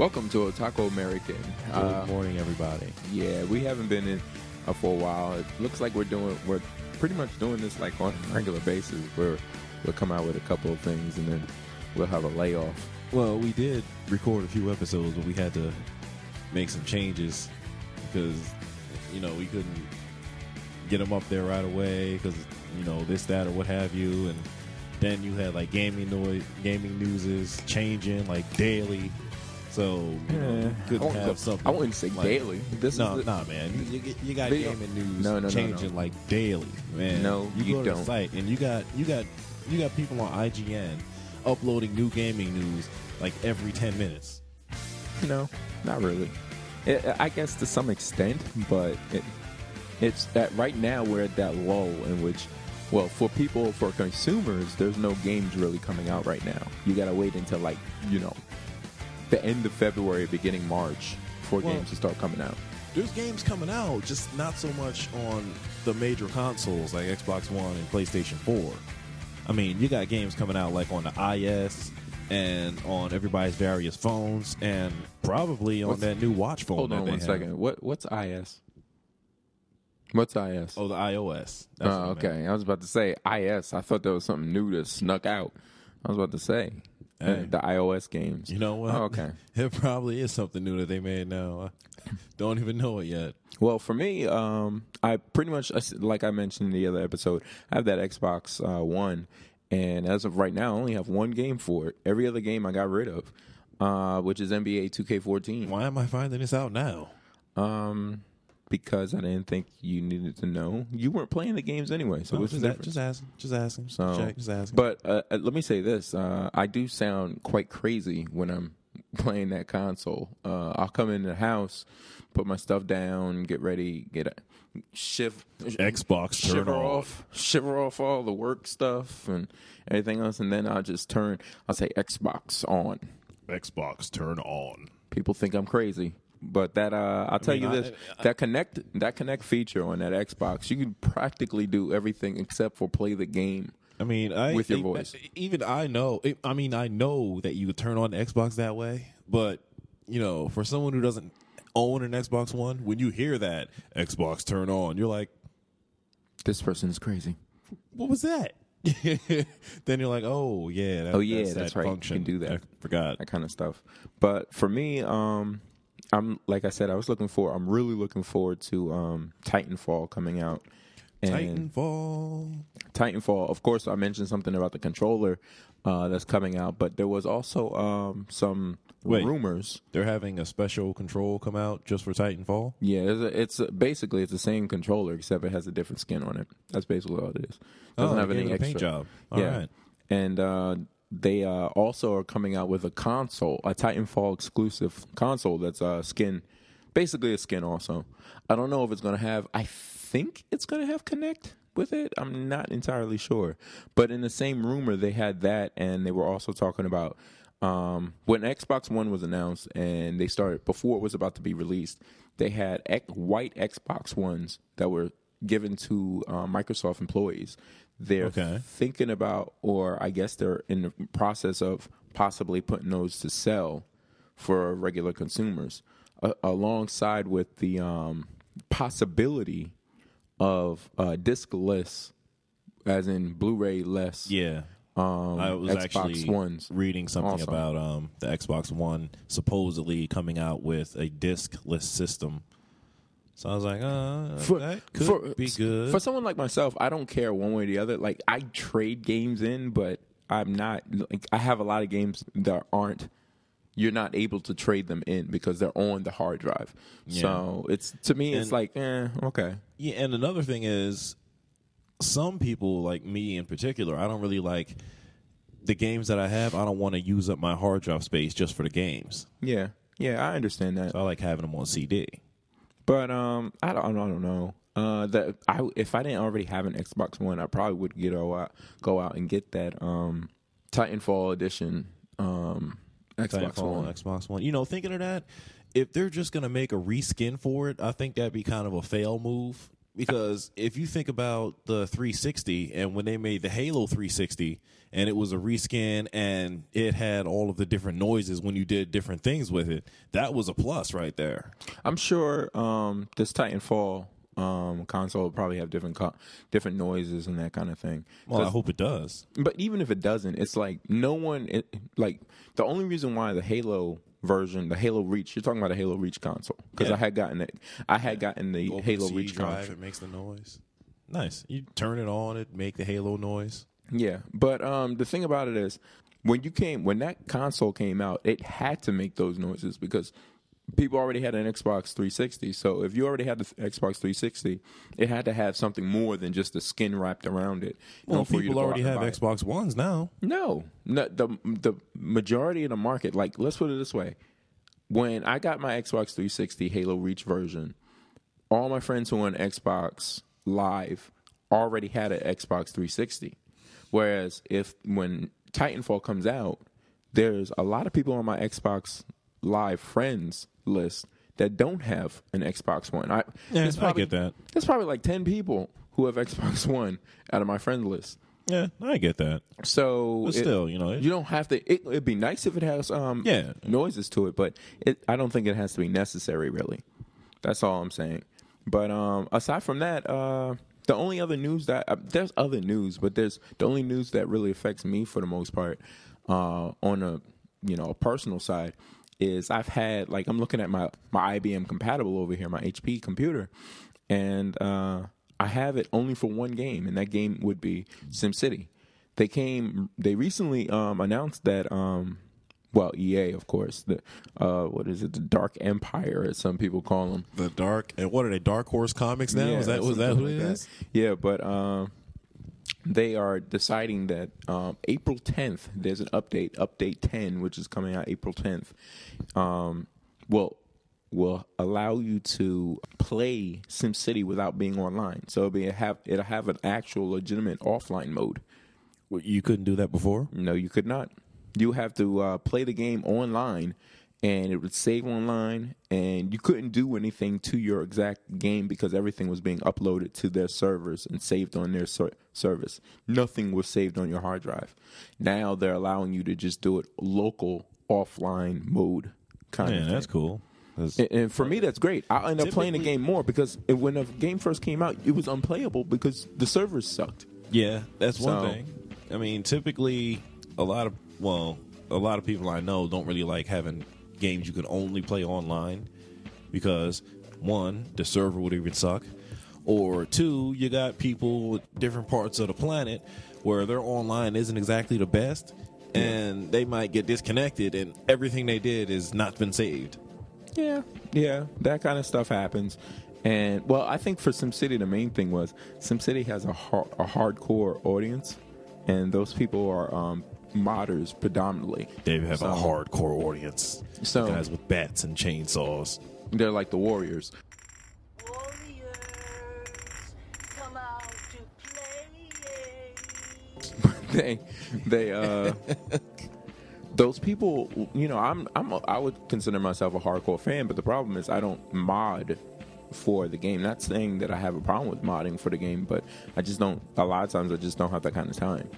Welcome to Otaku American. Good Uh, morning, everybody. yeah, we haven't been in uh, for a while. It looks like we're doing we're pretty much doing this like on a regular basis. Where we'll come out with a couple of things and then we'll have a layoff. Well, we did record a few episodes, but we had to make some changes because you know we couldn't get them up there right away because you know this, that, or what have you, and then you had like gaming noise, gaming news is changing like daily. So you know, you I couldn't wouldn't, have something. I wouldn't say like- daily. This no, is the- no, man. You, you, you got Video- gaming news No, no, no, changing no. like daily, man. No, you, you go to don't. the site and you got you got you got people on IGN uploading new gaming news like every ten minutes. No, not really. It, I guess to some extent, but it, it's that right now we're at that lull in which, well, for people, for consumers, there's no games really coming out right now. You got to wait until like you know, the end of February, beginning March, for Well- games to start coming out. There's games coming out, just not so much on the major consoles like Xbox One and PlayStation Four. I mean, you got games coming out like on the IS and on everybody's various phones, and probably on What's- that new watch phone. Hold on one have. second. What what's IS? What's IS? Oh, the iOS. Oh, That's I meant. okay. I was about to say IS. I thought there was something new that snuck out. I was about to say Hey. the iOS games. You know what? Oh, okay. It probably is something new that they made now. I don't even know it yet. Well, for me, um, I pretty much, like I mentioned in the other episode, I have that Xbox uh, One, and as of right now, I only have one game for it. Every other game I got rid of, uh, which is NBA 2K14. Why am I finding this out now? Um, because I didn't think you needed to know. You weren't playing the games anyway, so No, what's the just, a- difference? just asking. Just asking. So, Check, just asking. But uh, uh, let me say this: uh, I do sound quite crazy when I'm playing that console. Uh, I'll come in the house, put my stuff down, get ready, get a shift, Xbox turn shiver on. off, shiver off all the work stuff and everything else, and then I'll just turn. I'll say Xbox on. Xbox turn on. People think I'm crazy. But that uh, I'll tell mean, you I- this: that Kinect that Kinect feature on that Xbox, you can practically do everything except for play the game. I mean, I With your I- voice. Even I know. I mean, I know that you could turn on the Xbox that way, but you know, for someone who doesn't own an Xbox One, when you hear that Xbox turn on, you're like, This person is crazy. "What was that?" then you're like, "Oh yeah, that, Oh, yeah, that's, that's that right. You can do that. I forgot." that kind of stuff. But for me, um, I'm like I said, I was looking for. I'm really looking forward to um, Titanfall coming out. And Titanfall. Titanfall, of course, I mentioned something about the controller uh, that's coming out, but there was also um, some Wait. rumors. They're having a special control come out just for Titanfall. Yeah, it's, a, it's a, basically it's the same controller except it has a different skin on it. That's basically all it is. Doesn't oh, have any gave it a extra paint job. All yeah. right. And uh, they uh, also are coming out with a console, a Titanfall exclusive console that's uh, skin, basically a skin also. I don't know if it's going to have, I think it's going to have Kinect with it. I'm not entirely sure. But in the same rumor, they had that, and they were also talking about um, when Xbox One was announced and they started, before it was about to be released, they had white Xbox Ones that were given to uh, Microsoft employees. They're Okay. thinking about, or I guess they're in the process of possibly putting those to sell for regular consumers, alongside with the um, possibility of uh, discless, as in Blu-ray less. Yeah. Um, I was Xbox actually Ones. reading something also. about um, the Xbox One supposedly coming out with a diskless system. So I was like, uh, that could be good. For someone like myself, I don't care one way or the other. Like I trade games in, but I'm not like I have a lot of games that aren't you're not able to trade them in because they're on the hard drive. So it's to me it's like, eh, okay. yeah, and another thing is, some people like me in particular, I don't really like the games that I have. I don't want to use up my hard drive space just for the games. Yeah. Yeah, I understand that. So I like having them on CD. But um, I don't, I don't know. Uh, that I if I didn't already have an Xbox One, I probably would get go out, go out and get that um, Titanfall edition um, Xbox Titanfall One. Xbox One. You know, thinking of that, if they're just gonna make a reskin for it, I think that'd be kind of a fail move because if you think about the 360 and when they made the Halo 360 and it was a reskin and it had all of the different noises when you did different things with it, that was a plus right there. I'm sure um, this Titanfall um, console will probably have different co- different noises and that kind of thing. Well, I hope it does. But even if it doesn't, it's like no one it, like the only reason why the Halo version, the Halo Reach, you're talking about a Halo Reach console because Yeah. I had gotten it. I had gotten the Open Halo C Reach drive, console. it makes the noise. Nice. You turn it on, it make the Halo noise. Yeah, but um, the thing about it is, when you came, when that console came out, it had to make those noises because people already had an Xbox 360. So if you already had the Xbox 360, it had to have something more than just the skin wrapped around it. Well, people already have buy it. Xbox Ones now. No, no, the the majority of the market, like let's put it this way, when I got my Xbox 360 Halo Reach version, all my friends who were on Xbox Live already had an Xbox 360. Whereas if when Titanfall comes out, there's a lot of people on my Xbox Live friends list that don't have an Xbox One. I, Yeah, there's I get that. There's probably like 10 people who have Xbox One out of my friend list. Yeah, I get that. So it- still, you know, it- you don't have to. It, it'd be nice if it has um Yeah. noises to it, but it, I don't think it has to be necessary. Really, that's all I'm saying. But um, aside from that, uh, the only other news that uh, there's other news, but there's the only news that really affects me for the most part uh, on a you know a personal side is I've had like I'm looking at my my IBM compatible over here, my HP computer, and uh, I have it only for one game, and that game would be SimCity. They came. They recently um, announced that. Um, well, EA, of course. The uh, what is it? The Dark Empire, as some people call them. the dark and what are they? Dark Horse Comics now? is that was that who it that. is? Yeah, but um, they are deciding that um, April 10th. There's an update, update 10, which is coming out April 10th. Um, will will allow you to play SimCity without being online. So it'll be have it'll have an actual legitimate offline mode. Well, You couldn't do that before. No, you could not. You have to uh, play the game online, and it would save online, and you couldn't do anything to your exact game because everything was being uploaded to their servers and saved on their ser- service. Nothing was saved on your hard drive. Now they're allowing you to just do it local offline mode kind Man, of thing. that's cool. 'Cause- And, and for me, that's great. I end up playing the game more because when the game first came out, it was unplayable because the servers sucked. Yeah, that's one So- thing. I mean, typically, a lot of well, a lot of people I know don't really like having games you can only play online because one, the server would even suck, or two, you got people with different parts of the planet where their online isn't exactly the best, and they might get disconnected, and everything they did is not been saved. Yeah, yeah, that kind of stuff happens. And well, I think for SimCity, the main thing was SimCity has a har- a hardcore audience, and those people are um, modders predominantly. They have So- a hardcore audience, So- guys with bats and chainsaws. They're like the warriors. Warriors, come out to play. they they uh those people you know i'm i'm a, i would consider myself a hardcore fan but the problem is i don't mod for the game not saying that i have a problem with modding for the game but i just don't a lot of times i just don't have that kind of time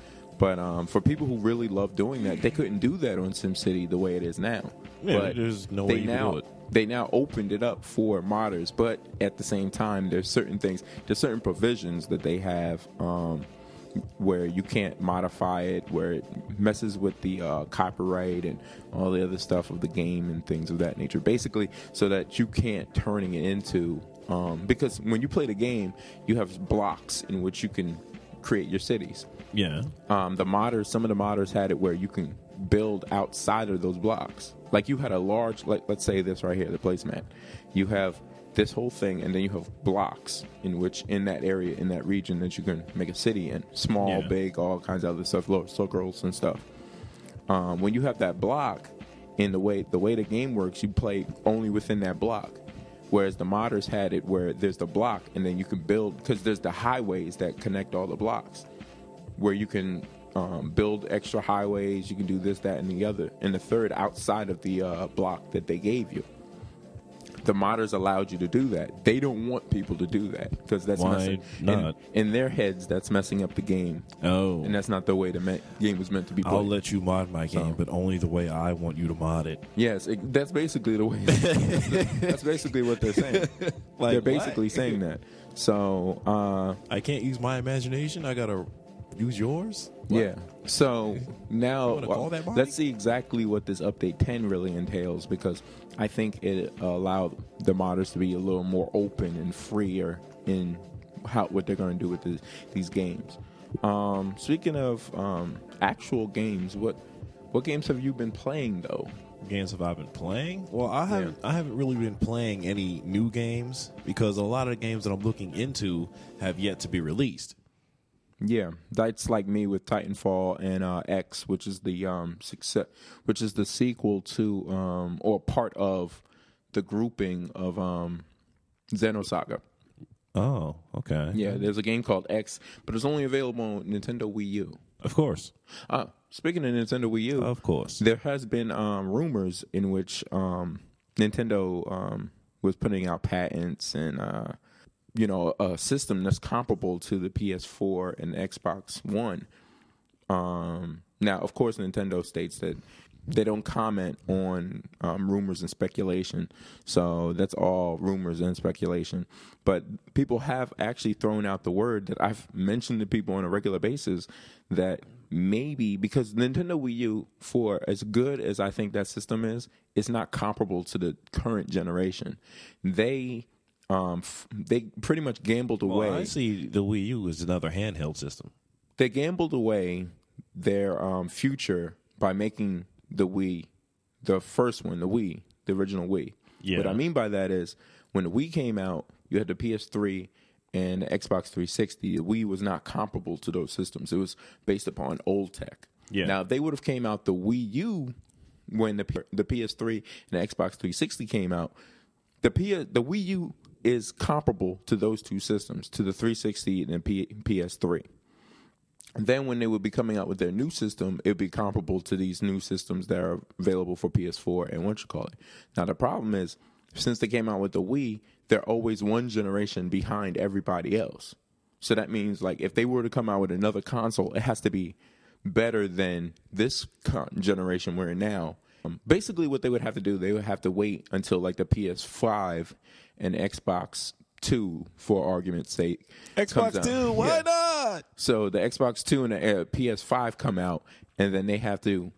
but um, for people who really love doing that, they couldn't do that on SimCity the way it is now. Yeah, but there's no way you can now do it. they now opened it up for modders, but at the same time, there's certain things, there's certain provisions that they have um, where you can't modify it, where it messes with the uh, copyright and all the other stuff of the game and things of that nature. Basically, so that you can't turning it into um, because when you play the game, you have blocks in which you can create your cities Yeah, um, the modders, some of the modders had it where you can build outside of those blocks. Like you had a large, like let's say this right here, the placemat. You have this whole thing, and then you have blocks in which, in that area, in that region, that you can make a city in, small, Yeah. big, all kinds of other stuff, little circles and stuff. Um, when you have that block, in the way the way the game works, you play only within that block. Whereas the modders had it where there's the block, and then you can build because there's the highways that connect all the blocks where you can um, build extra highways. You can do this, that, and the other, and the third outside of the uh, block that they gave you. the modders allowed you to do that. They don't want people to do that because that's Why messing not? In, in their heads. That's messing up the game, Oh, and that's not the way the me- game was meant to be played. I'll let you mod my game, So- but only the way I want you to mod it. Yes, it, that's basically the way. that's basically what they're saying. Like they're what? basically saying that. So uh, I can't use my imagination. I gotta use yours. What? yeah. So now that let's see exactly what this update 10 really entails because I think it allowed the modders to be a little more open and freer in how what they're going to do with this, these games. Um, speaking of um, actual games, what what games have you been playing though? games have I been playing? Well, I haven't. I haven't really been playing any new games because a lot of the games that I'm looking into have yet to be released. Yeah, that's like me with Titanfall and uh, X, which is the um success, which is the sequel to um or part of the grouping of um Xenosaga. Oh, okay. Yeah, there's a game called X, but it's only available on Nintendo Wii U. Of course, Uh, speaking of Nintendo Wii U, of course. there has been um, rumors in which um, Nintendo um, was putting out patents and uh, you know a system that's comparable to the PS4 and Xbox One. Um, now, of course, Nintendo states that they don't comment on um, rumors and speculation, so that's all rumors and speculation. But people have actually thrown out the word that I've mentioned to people on a regular basis that maybe because Nintendo Wii U, for as good as I think that system is, it's not comparable to the current generation. They um, f- they pretty much gambled away Well, I see the Wii U is another handheld system. they gambled away their um, future by making the Wii, the first one, the Wii, the original Wii. Yeah. What I mean by that is when the Wii came out, you had the PS3 and the Xbox 360. The Wii was not comparable to those systems. It was based upon old tech. Yeah. Now, if they would have came out the Wii U when the P- the PS3 and the Xbox 360 came out, the P- the Wii U is comparable to those two systems, to the 360 and P- PS3. And then when they would be coming out with their new system, it would be comparable to these new systems that are available for PS4 and what you call it. Now the problem is, since they came out with the Wii, they're always one generation behind everybody else. So that means like if they were to come out with another console, it has to be better than this co- generation we're in now. Um, basically, what they would have to do, they would have to wait until like the PS5 and Xbox Two, for argument's sake, comes out. Yeah. not? So the Xbox Two and the uh, PS5 come out, and then they have to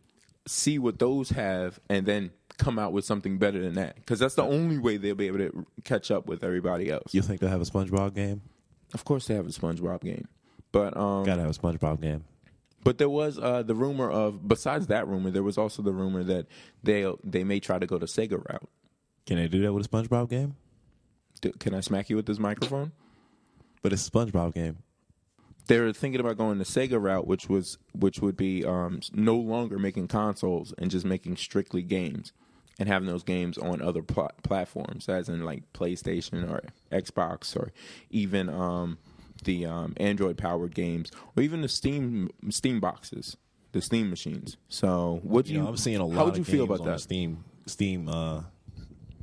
see what those have, and then come out with something better than that. Because that's the only way they'll be able to catch up with everybody else. You think they'll have a SpongeBob game? Of course, they have a SpongeBob game, but um, Gotta have a SpongeBob game. But there was uh, the rumor of besides that rumor, there was also the rumor that they they may try to go to Sega route. Can they do that with a SpongeBob game? Do- Can I smack you with this microphone? But it's a SpongeBob game. they're thinking about going the Sega route, which was which would be um, no longer making consoles and just making strictly games, and having those games on other pla- platforms, as in like PlayStation or Xbox or even um, the um, Android powered games or even the Steam Steam boxes, the Steam machines. So, what do You you? know, I'm seeing a lot. How would of you feel about that? Steam, Steam. Uh,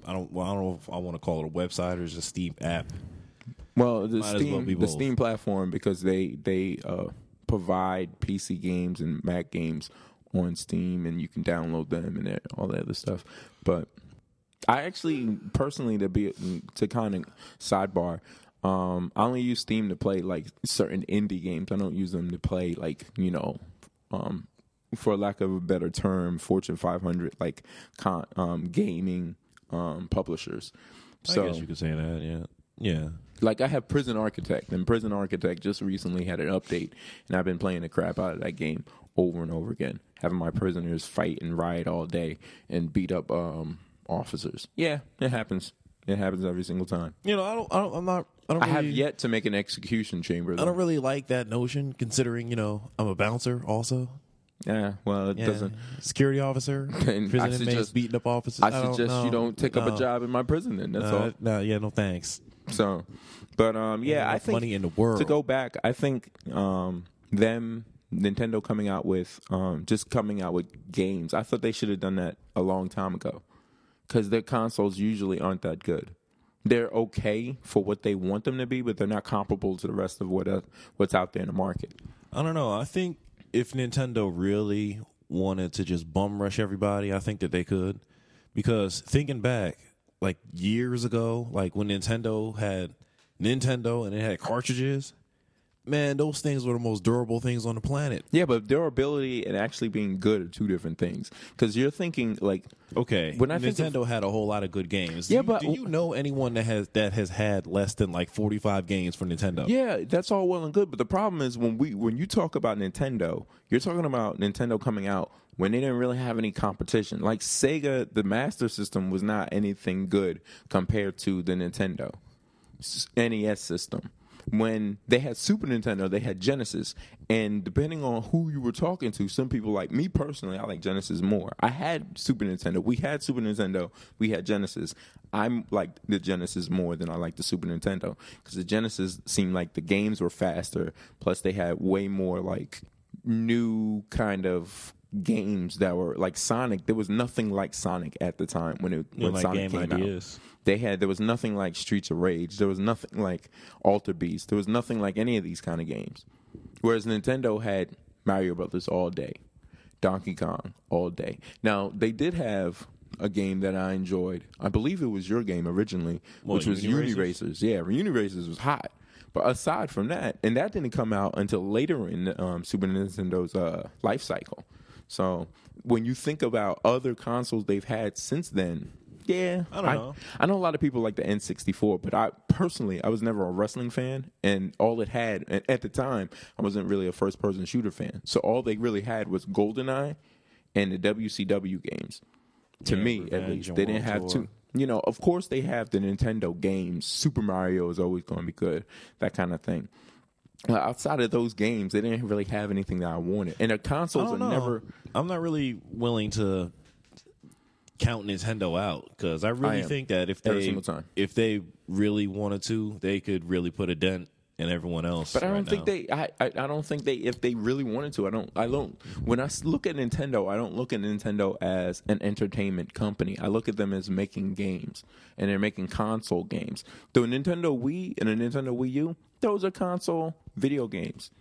I don't. Well, I don't know if I want to call it a website or just a Steam app. Well, the Might as well Steam, the. Steam platform because they they uh, provide PC games and Mac games on Steam, and you can download them and all that other stuff. But I actually personally to be to kind of sidebar. Um, I only use Steam to play like certain indie games. I don't use them to play like you know, um, for lack of a better term, Fortune 500 like con- um, gaming um, publishers. So I guess you could say that. Yeah. Yeah. like I have Prison Architect, and Prison Architect just recently had an update, and I've been playing the crap out of that game over and over again, having my prisoners fight and riot all day and beat up um, officers. Yeah, it happens. It happens every single time. You know, I don't. I don't I'm not. I don't. I have yet to make an execution chamber. I don't really like that notion, considering you know I'm a bouncer also. yeah, well, it Yeah. doesn't. security officer, prison I suggest- beating up officers. I don't suggest you don't take up a job in my prison. Then that's Uh, all. no, yeah, no thanks. So, but um, yeah, I think money in the world. to go back. I think um, them Nintendo coming out with um, just coming out with games. I thought they should have done that a long time ago. because their consoles usually aren't that good. They're okay for what they want them to be, but they're not comparable to the rest of what uh, what's out there in the market. I don't know. I think if Nintendo really wanted to just bum rush everybody, I think that they could. Because thinking back, like years ago, like when Nintendo had Nintendo and it had cartridges, man, those things were the most durable things on the planet. Yeah, but durability and actually being good are two different things. Because you're thinking like, Okay, When I think of- Nintendo had a whole lot of good games. Yeah, Do but- do you know anyone that has that has had less than like forty five games for Nintendo? yeah, that's all well and good. But the problem is when we when you talk about Nintendo, you're talking about Nintendo coming out when they didn't really have any competition. Like Sega, the Master System was not anything good compared to the Nintendo NES system. When they had Super Nintendo, they had Genesis, and depending on who you were talking to, some people like me personally, I like Genesis more. I had Super Nintendo. We had Super Nintendo. We had Genesis. I'm like the Genesis more than I like the Super Nintendo because the Genesis seemed like the games were faster. Plus, they had way more like new kind of games that were like Sonic. There was nothing like Sonic at the time when it when like Sonic came out. They had there was nothing like Streets of Rage. There was nothing like Altered Beast. There was nothing like any of these kind of games. Whereas Nintendo had Mario Brothers all day, Donkey Kong all day. Now they did have a game that I enjoyed. I believe it was your game originally, which was Uni? Racers. Yeah, Uni Racers was hot. But aside from that, and that didn't come out until later in um, Super Nintendo's uh, life cycle. So when you think about other consoles they've had since then, yeah, I don't know. I know a lot of people like the N64, but I personally I was never a wrestling fan, and all it had and at the time I wasn't really a first person shooter fan. So all they really had was GoldenEye and the WCW games. To Yeah, me, at least, they didn't have two. You know, of course they have the Nintendo games. Super Mario is always going to be good, that kind of thing. Outside of those games, they didn't really have anything that I wanted, and the I consoles are know. never. I'm not really willing to count Nintendo out because I really am. think that if they time. if they really wanted to, they could really put a dent in everyone else. But I don't right think now. they. I, I I don't think they. If they really wanted to, I don't. I don't. When I look at Nintendo, I don't look at Nintendo as an entertainment company. I look at them as making games, and they're making console games. The Nintendo Wii and the Nintendo Wii U, those are console video games.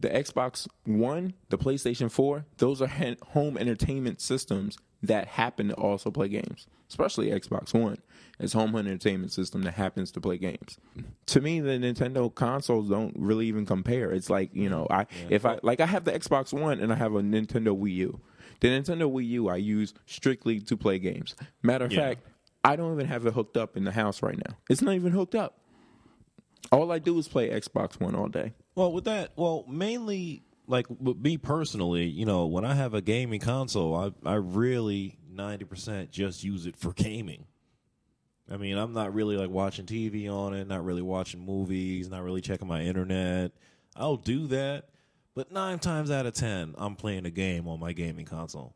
The Xbox One, the PlayStation Four, those are home entertainment systems that happen to also play games. Especially Xbox One, it's home entertainment system that happens to play games. To me, the Nintendo consoles don't really even compare. It's like you know, I if I like I have the Xbox One and I have a Nintendo Wii U. The Nintendo Wii U I use strictly to play games. Matter of Yeah. fact, I don't even have it hooked up in the house right now. It's not even hooked up. All I do is play Xbox One all day. Well, with that, well, mainly like with me personally, you know, when I have a gaming console, I I really ninety percent just use it for gaming. I mean, I'm not really like watching TV on it, not really watching movies, not really checking my internet. I'll do that, but nine times out of ten, I'm playing a game on my gaming console.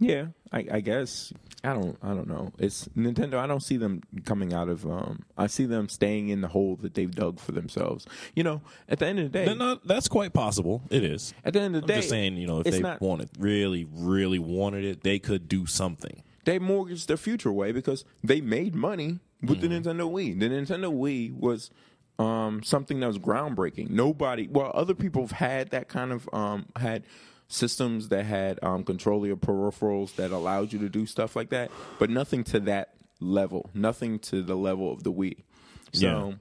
Yeah, I, I guess I don't. I don't know. It's Nintendo. I don't see them coming out of. Um, I see them staying in the hole that they've dug for themselves. You know, at the end of the day, uh, that's quite possible. It is. at the end of the I'm day, just saying, you know, if they not- wanted, really, really wanted it, they could do something. they mortgaged their future away because they made money with the Nintendo Wii. The Nintendo Wii was um, something that was groundbreaking. Nobody, well, other people have had that kind of um, had systems that had um, control your peripherals that allowed you to do stuff like that, but nothing to that level. Nothing to the level of the Wii. So.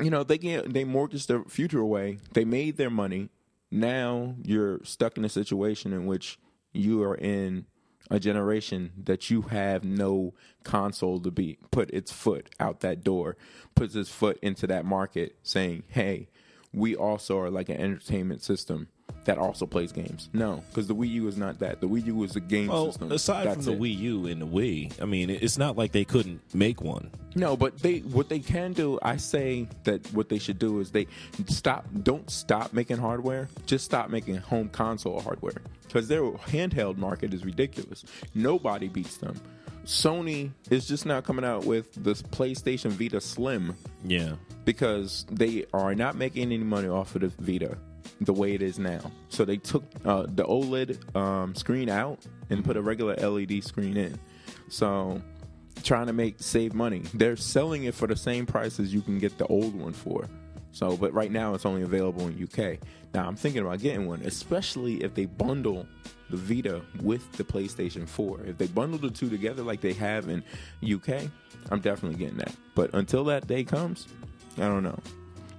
you know they get they mortgaged their future away they made their money now you're stuck in a situation in which you are in a generation that you have no console to be put its foot out that door puts its foot into that market saying hey we also are like an entertainment system that also plays games no because the wii u is not that the wii u is a game Well, system aside That's from the it. Wii U and the Wii, I mean, it's not like they couldn't make one. No, but they what they can do, I say that what they should do is they stop don't stop making hardware, just stop making home console hardware cuz their handheld market is ridiculous. Nobody beats them. Sony is just now coming out with this PlayStation Vita Slim Yeah. because they are not making any money off of the Vita the way it is now. So they took uh, the OLED um, screen out and put a regular LED screen in. So trying to make save money. They're selling it for the same price as you can get the old one for. So, but right now it's only available in UK. Now I'm thinking about getting one, especially if they bundle the Vita with the PlayStation 4. If they bundle the two together like they have in UK, I'm definitely getting that. But until that day comes, I don't know.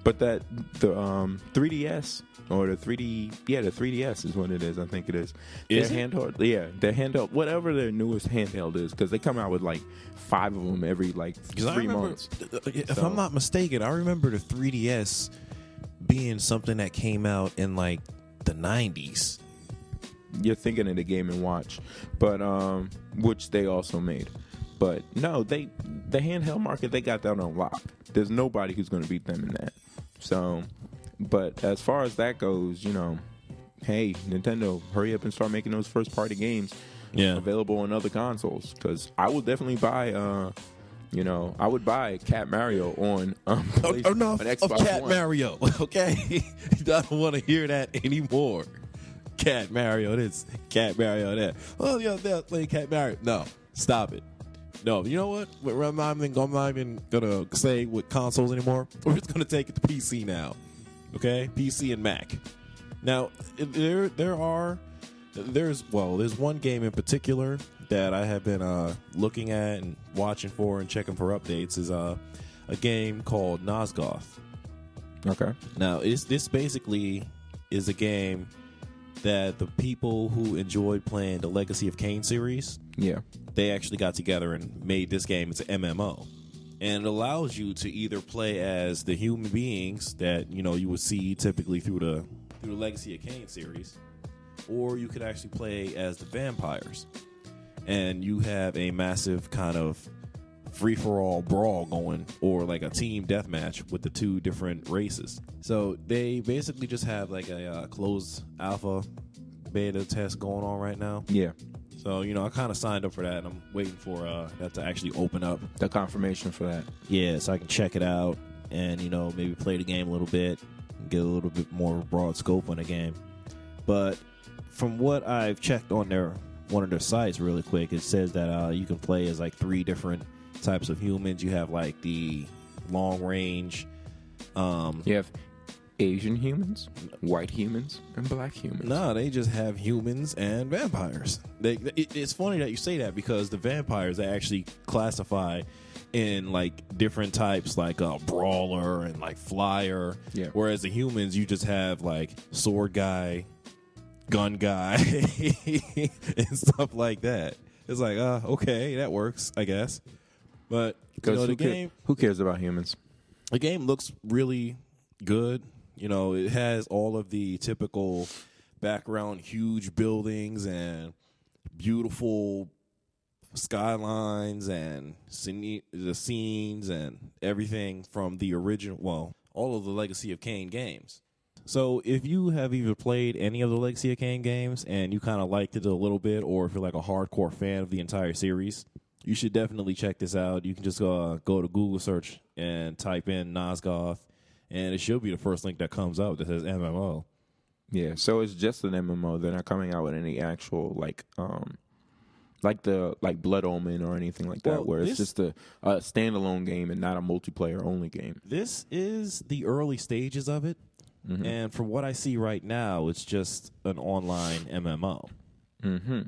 But that the um, 3DS or the 3D, yeah, the 3DS is what it is. I think it is. Is their it? handheld, yeah, their handheld, whatever their newest handheld is, because they come out with like five of them every like three remember, months. if So- I'm not mistaken, I remember the 3DS being something that came out in like the 90s. You're thinking of the Game and Watch, but um, which they also made. But no, they the handheld market they got that on lock. There's nobody who's going to beat them in that. So, but as far as that goes, you know, hey Nintendo, hurry up and start making those first party games Yeah. available on other consoles. Because I will definitely buy, uh, you know, I would buy Cat Mario on um, PlayStation- Enough on of Xbox Cat One. Mario, okay? I don't want to hear that anymore. Cat Mario this, Cat Mario that. Oh, yeah, they're playing Cat Mario. No, stop it. No, you know what? We're- I'm not even, I'm not even gonna say with consoles anymore. We're just gonna take it to PC now. Okay, PC and Mac. Now there there are there's well there's one game in particular that I have been uh, looking at and watching for and checking for updates is uh, a game called Nosgoth. Okay. Now, it's, this basically is a game that the people who enjoyed playing the Legacy of Kain series, Yeah. they actually got together and made this game. It's an MMO. And it allows you to either play as the human beings that, you know, you would see typically through the through the Legacy of Kain series, or you could actually play as the vampires. And you have a massive kind of free for all brawl going or like a team deathmatch with the two different races. So they basically just have like a uh, closed alpha beta test going on right now. Yeah. So you know, I kind of signed up for that, and I'm waiting for uh, that to actually open up. The confirmation for that. Yeah, so I can check it out, and you know, maybe play the game a little bit, and get a little bit more broad scope on the game. But from what I've checked on their one of their sites, really quick, it says that uh, you can play as like three different types of humans. You have like the long range. Um, You have Asian humans, white humans, and black humans. No, they just have humans and vampires. They, it, it's funny that you say that because the vampires they actually classify in like different types, like a brawler and like flyer. Yeah. Whereas the humans, you just have like sword guy, gun guy, and stuff like that. It's like, uh, okay, that works, I guess. But you know, the who, game, who cares about humans? the game looks really good. You know, it has all of the typical background, huge buildings and beautiful skylines and scene, the scenes and everything from the original. Well, all of the Legacy of Kain games. So, if you have either played any of the Legacy of Kain games and you kind of liked it a little bit, or if you're like a hardcore fan of the entire series, you should definitely check this out. You can just uh, go to Google search and type in Nosgoth, and it should be the first link that comes up that says MMO. Yeah, so it's just an MMO. They're not coming out with any actual like um like the like Blood Omen or anything like that, Well, where it's just a, a standalone game and not a multiplayer only game. This is the early stages of it, and from what I see right now, it's just an online MMO. Hmm.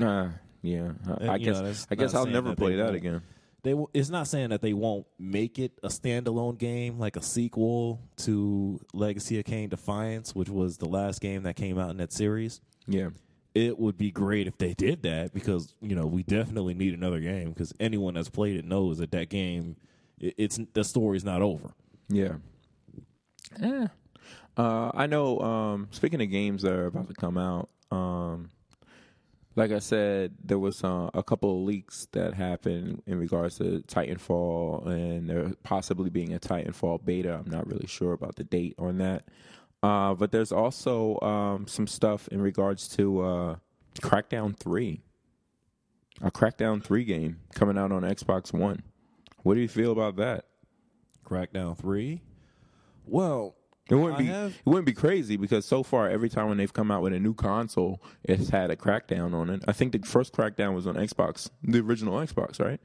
Uh, yeah, I, And, I guess know, I guess I'll never that play that again. They it's not saying that they won't make it a standalone game like a sequel to Legacy of Kain Defiance, which was the last game that came out in that series. Yeah, It would be great if they did that because you know we definitely need another game because anyone that's played it knows that that game it, it's the story's not over. yeah. Eh. Uh, I know. Um, speaking of games that are about to come out, um, like I said, there was uh, a couple of leaks that happened in regards to Titanfall, and there possibly being a Titanfall beta. I'm not really sure about the date on that. Uh, but there's also um, some stuff in regards to uh, Crackdown Three, a Crackdown Three game coming out on Xbox One. What do you feel about that? Crackdown 3. Well, It wouldn't I be have- it wouldn't be crazy because so far every time when they've come out with a new console, it's had a crackdown on it. I think the first crackdown was on Xbox, the original Xbox, right?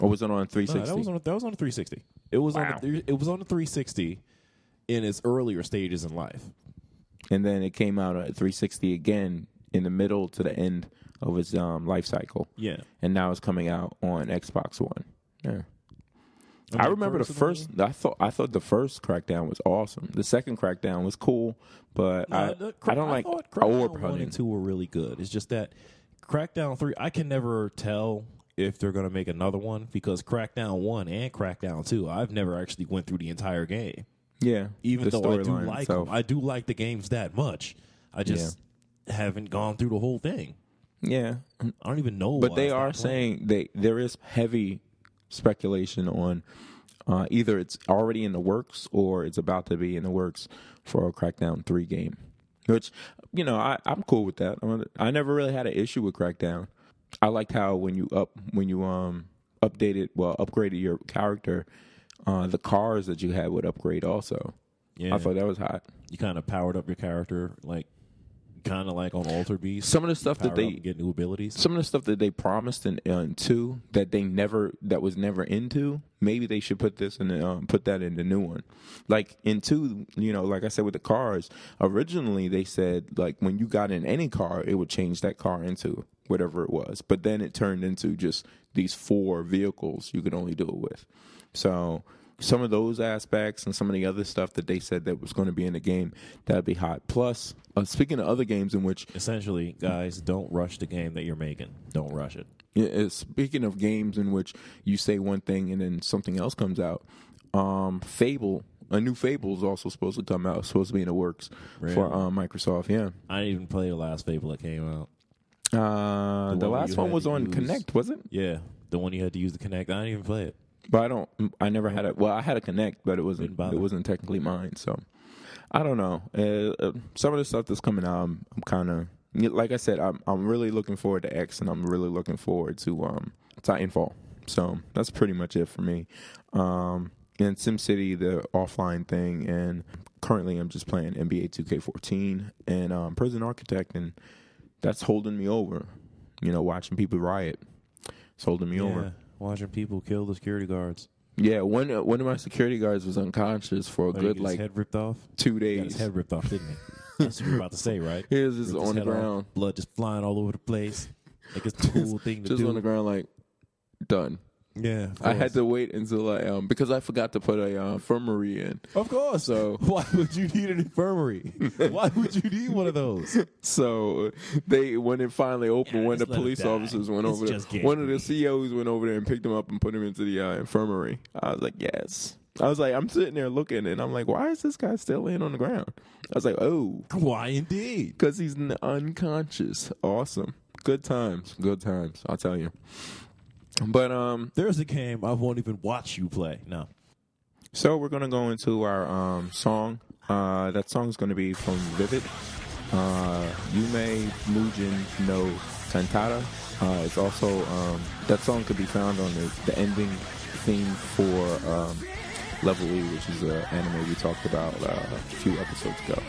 Or was it on No, 360? that was on that was on the 360. It was Wow. on the, it was on the 360 in its earlier stages in life. and then it came out at 360 again in the middle to the end of its um, life cycle. Yeah. and now it's coming out on Xbox One. Yeah. I, remember the first. I thought I thought the first Crackdown was awesome. The second Crackdown was cool, but No, I the- I don't like thought Crackdown one and two were really good. It's just that Crackdown three, I can never tell if they're going to make another one because Crackdown one and Crackdown two, I've never actually went through the entire game. Yeah, Even though I do like itself. them, I do like the games that much. I just haven't gone through the whole thing. yeah, I don't even know. but they are saying they there is heavy speculation on uh, either it's already in the works or it's about to be in the works for a Crackdown three game. Which you know I I'm cool with that. I never really had an issue with Crackdown. I liked how when you up when you um updated well upgraded your character, uh, the cars that you had would upgrade also. Yeah, I thought that was hot. you kind of powered up your character, like kind of like on Altered Beast. Some of the stuff that they get new abilities. some of the stuff that they promised in, in two that they never that was never into maybe they should put this in the, um, put that in the new one like in two you know like i said with the cars originally they said like when you got in any car it would change that car into whatever it was but then it turned into just these four vehicles you could only do it with so some of those aspects and some of the other stuff that they said that was going to be in the game that'd be hot plus uh, speaking of other games in which Essentially, guys, don't rush the game that you're making. Don't rush it. Yeah, uh, speaking of games in which you say one thing and then something else comes out, um, Fable, a new Fable is also supposed to come out. It's supposed to be in the works Really? for um, Microsoft. Yeah, I didn't even play the last Fable that came out. uh, The the, one last one was on use- Kinect, was it? Yeah, the one you had to use the Kinect. I didn't even play it. But I don't. I never had a. Well, I had a Kinect, but it wasn't. It wasn't technically mine. So I don't know. Uh, uh, some of the stuff that's coming out, I'm, I'm kind of like I said. I'm I'm really looking forward to X, and I'm really looking forward to um, Titanfall. So that's pretty much it for me. Um, and SimCity, the offline thing, and currently I'm just playing NBA 2K14 and um, Prison Architect, and that's holding me over. You know, watching people riot, it's holding me over. Watching people kill the security guards. Yeah, one uh, one of my security guards was unconscious for a he good his like head ripped off. two He got his days. head ripped off, didn't he? That's what you were about to say, right? He was just Ripped his on the head off, ground, blood just flying all over the place. Like it's the cool thing to just do. on the ground, like done. Yeah, I had to wait until I um because I forgot to put a uh, infirmary in. Of course. So- why would you need an infirmary? why would you need one of those? So they when it finally opened, Yeah, when the just let him police die. officers went It's over there, just getting one of the. CEOs went over there and picked him up and put him into the uh, infirmary. I was like, yes. I was like, I'm sitting there looking, and I'm like, why is this guy still laying on the ground? I was like, oh, Why indeed? because he's n- unconscious. Awesome, good times, good times. I'll tell you. But um, There's a game I won't even watch you play. No. so we're gonna go into our um song. Uh, that song's gonna be from Vivid. Uh, Yume Mujin no Kantata. Uh, it's also um, that song could be found on the, the ending theme for um, Level E, which is an anime we talked about uh, a few episodes ago.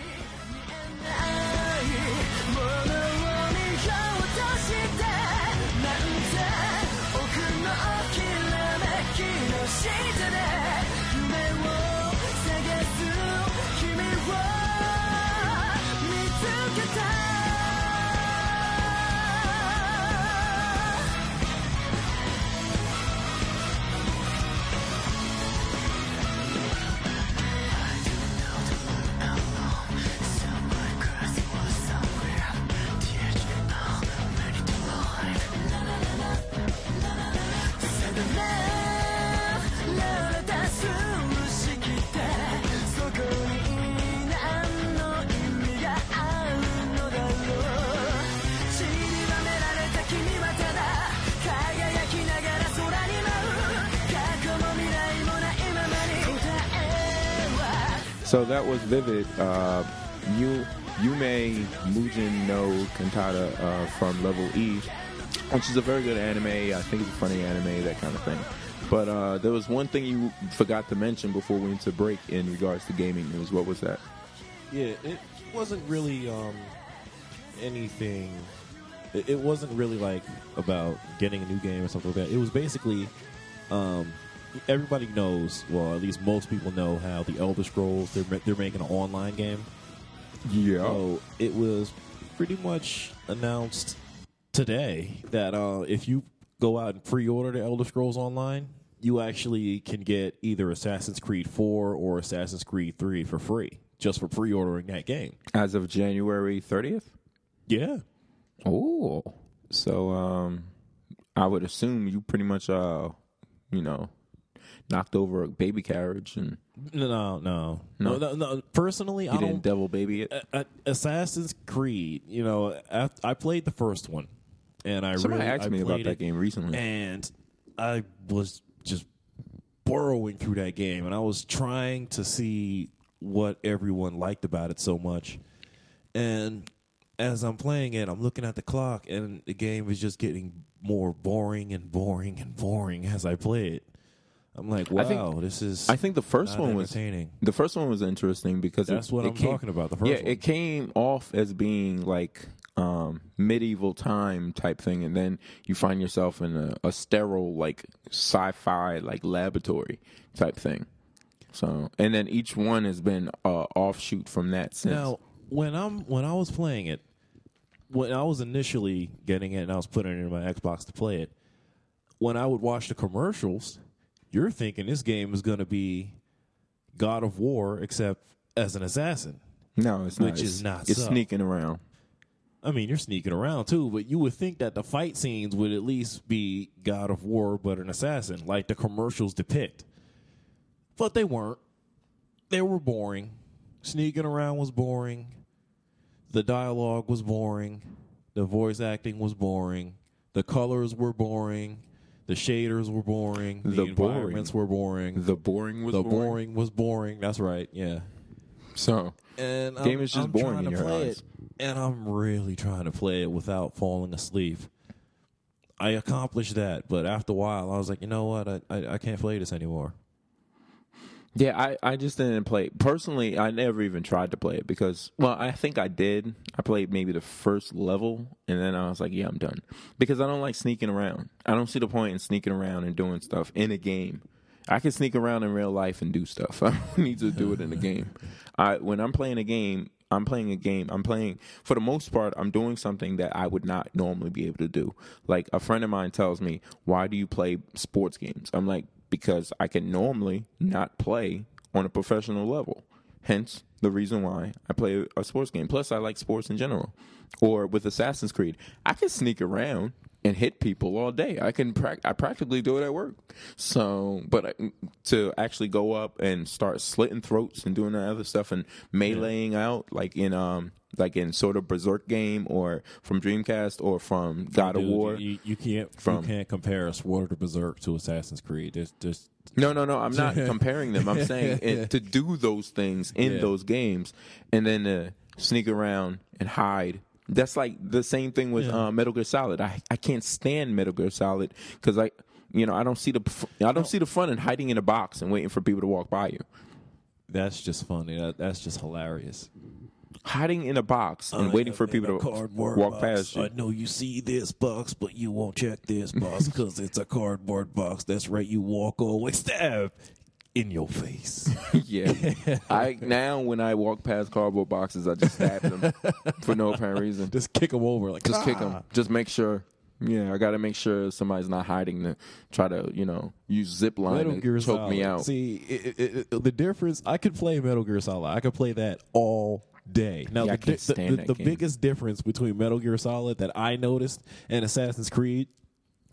So that was Vivid. Uh, you Yume Mujin no Kantata uh, from Level E. which is a very good anime. I think it's a funny anime, that kind of thing. But uh, there was one thing you forgot to mention before we went to break in regards to gaming news. What was that? Yeah, it wasn't really um, anything. It wasn't really like about getting a new game or something like that. It was basically um, everybody knows. Well, at least most people know how the Elder Scrolls they're they're making an online game. Yeah. So it was pretty much announced today that uh, if you go out and pre-order the Elder Scrolls Online, you actually can get either Assassin's Creed 4 or Assassin's Creed 3 for free just for pre-ordering that game. As of January 30th? Yeah. Oh. So um I would assume you pretty much uh you know knocked over a baby carriage and No, no, no, No? no. Personally, you I didn't don't. devil baby it. A- a- Assassin's Creed, you know, I, I played the first one, and I Somebody really asked I me about played that it, game recently. and I was just burrowing through that game, and I was trying to see what everyone liked about it so much. And as I'm playing it, I'm looking at the clock, and the game is just getting more boring and boring and boring as I play it. I'm like, wow, I think- this is. I think the first one was entertaining. the first one was interesting because That's it, what it I'm came- talking about, the first yeah, one. it came off as being like um, medieval time type thing, and then you find yourself in a, a sterile like sci-fi like laboratory type thing. So, and then each one has been uh, offshoot from that since. Now, when I'm when I was playing it, when I was initially getting it and I was putting it in my Xbox to play it, when I would watch the commercials, you're thinking this game is going to be God of War except as an assassin. no, it's not. which is It's- not It's sneaking around. I mean, you're sneaking around too, but you would think that the fight scenes would at least be God of War, but an assassin, like the commercials depict. But they weren't. They were boring. Sneaking around was boring. The dialogue was boring. The voice acting was boring. The colors were boring. The shaders were boring. The, The boring. environments were boring. The boring was the boring. boring was boring. That's right. Yeah So, and Game I'm, is just I'm boring in your play eyes. it, and I'm really trying to play it without falling asleep. I accomplished that, but after a while, I was like, you know what? I I, I can't play this anymore. Yeah, I, I just didn't play. Personally, I never even tried to play it because, well, I think I did. I played maybe the first level, and then I was like, yeah, I'm done. Because I don't like sneaking around. I don't see the point in sneaking around and doing stuff in a game. I can sneak around in real life and do stuff. I don't need to do it in a game. I when I'm playing a game, I'm playing a game. I'm playing for the most part. I'm doing something that I would not normally be able to do. Like a friend of mine tells me, "Why do you play sports games?" I'm like, "Because I can normally not play on a professional level. Hence the reason why I play a sports game. Plus, I like sports in general. Or with Assassin's Creed, I can sneak around." And hit people all day. I can prac I practically do it at work. So, but I, to actually go up and start slitting throats and doing that other stuff and meleeing out like in um like in Sword of Berserk game or from Dreamcast or from God of War. You, you can't From- you can't compare a Sword of Berserk to Assassin's Creed. There's just No, no, no. I'm not comparing them. I'm saying it, to do those things in Yeah. those games and then to sneak around and hide. That's like the same thing with Yeah. uh, Metal Gear Solid. I I can't stand Metal Gear Solid because I you know I don't see the f- I don't see the fun in hiding in a box and waiting for people to walk by you. that's just funny. That, that's just hilarious. Hiding in a box and waiting for people to walk past you. I know you see this box, but you won't check this box because it's a cardboard box. That's right. You walk away, stab in your face. yeah. I now when I walk past cardboard boxes, I just stab them for no apparent reason. Just kick them over, like Just kick "Ah." them. Just make sure. Yeah, I got to make sure somebody's not hiding to try to, you know, use zip line Metal Gear choke Solid. me out. See, it, it, it, the difference. I could play Metal Gear Solid. I could play that all day. Now, Yeah, the, the, the, the biggest difference between Metal Gear Solid that I noticed and Assassin's Creed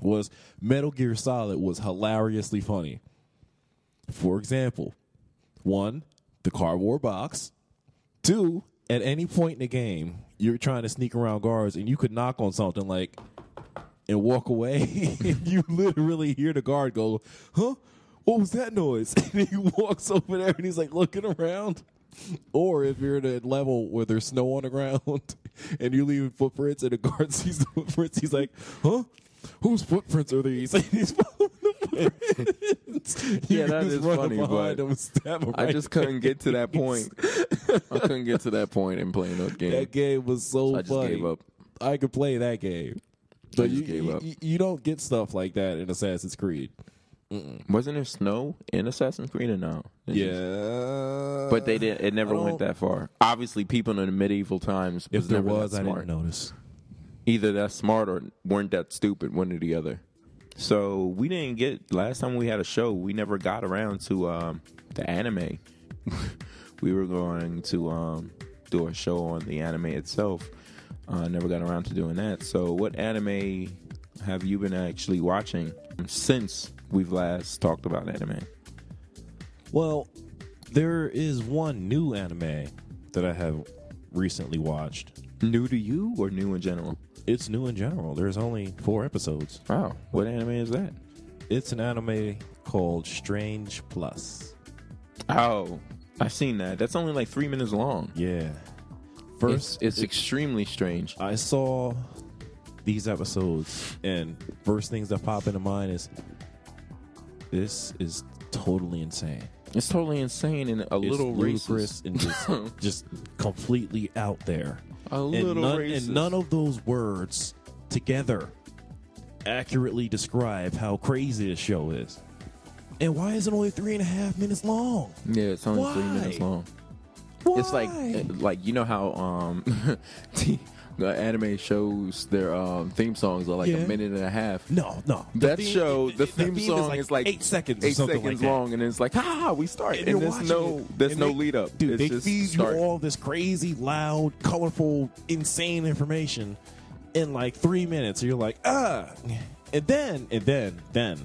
was Metal Gear Solid was hilariously funny. For example, one, the cardboard box. Two, at any point in the game, you're trying to sneak around guards and you could knock on something like and walk away. and you literally hear the guard go, Huh? What was that noise? And he walks over there and he's like looking around. Or if you're at a level where there's snow on the ground and you're leaving footprints and the guard sees the footprints, he's like, Huh? whose footprints are these? He's following the footprints. You Yeah, that is just is run funny, but him and stab I just couldn't get to that point. I couldn't get to that point in playing that game. That game was so So I just funny. gave up. I could play that game. But you, gave you, up. you- don't get stuff like that in Assassin's Creed. Wasn't there snow in Assassin's Creed or no? Yeah, But they didn't. It never went that far. Obviously, people in the medieval times was If there never was, I didn't notice. Either that smart or weren't that stupid. One or the other. So we didn't get last time we had a show. We never got around to um, the anime. we were going to um, do a show on the anime itself. Uh, never got around to doing that. So, what anime have you been actually watching since we've last talked about anime? Well, there is one new anime that I have recently watched. New to you or new in general? It's new in general. There's only four episodes. Wow, what anime is that? It's an anime called Strange Plus. Oh, I've seen that. That's only like three minutes long. Yeah. It's, First, it's it- extremely strange. I saw these episodes, and first things that pop into mind is this is totally insane. It's totally insane and a It's little racist. and just, just completely out there. A and little none, racist. and none of those words together accurately describe how crazy this show is. And why is it only three and a half minutes long? Yeah, it's only three minutes long. Why? It's like uh, like you know how um the anime shows their um theme songs are like Yeah. a minute and a half. no, no. The That theme- show, the the theme song is like eight seconds, eight seconds like long, and it's like, ah, we start, And and, there's no, it, there's and no they- lead up. Dude, It's they just feed you all this crazy, loud, colorful, insane information in like three minutes. You're like, ah, and then, and then, then,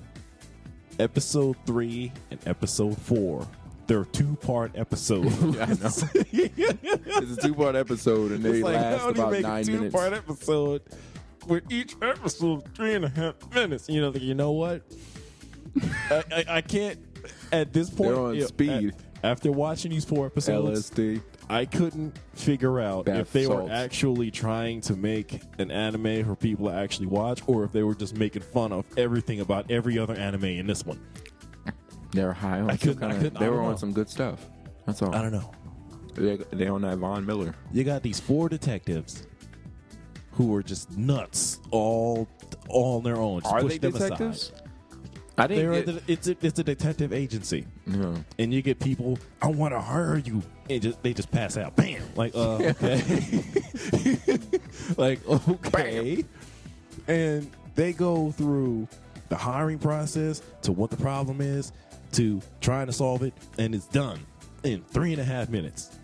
episode three and episode four. They're two part episodes. Yeah, I know. It's a two part episode, and they It's like, last how do you about make nine a two minutes. part episode with each episode three and a half minutes? You know, you know what? I, I, I can't. At this point, They're on you know, speed. at- after watching these four episodes, LSD. I couldn't figure out Bath if they salts. were actually trying to make an anime for people to actually watch, or if they were just making fun of everything about every other anime in this one. They're high on I couldn't- I kind couldn't-. I They were on know. some good stuff. That's all. I don't know. They they on that Von Miller. You got these four detectives who are just nuts, all all on their own. Just Are push they them aside. detectives? I didn't get. the, it's a, it's a detective agency, no. and you get people. I want to hire you, and just they just pass out. Bam! Like uh, okay, like okay, and they go through the hiring process to what the problem is to trying to solve it, and it's done in three and a half minutes.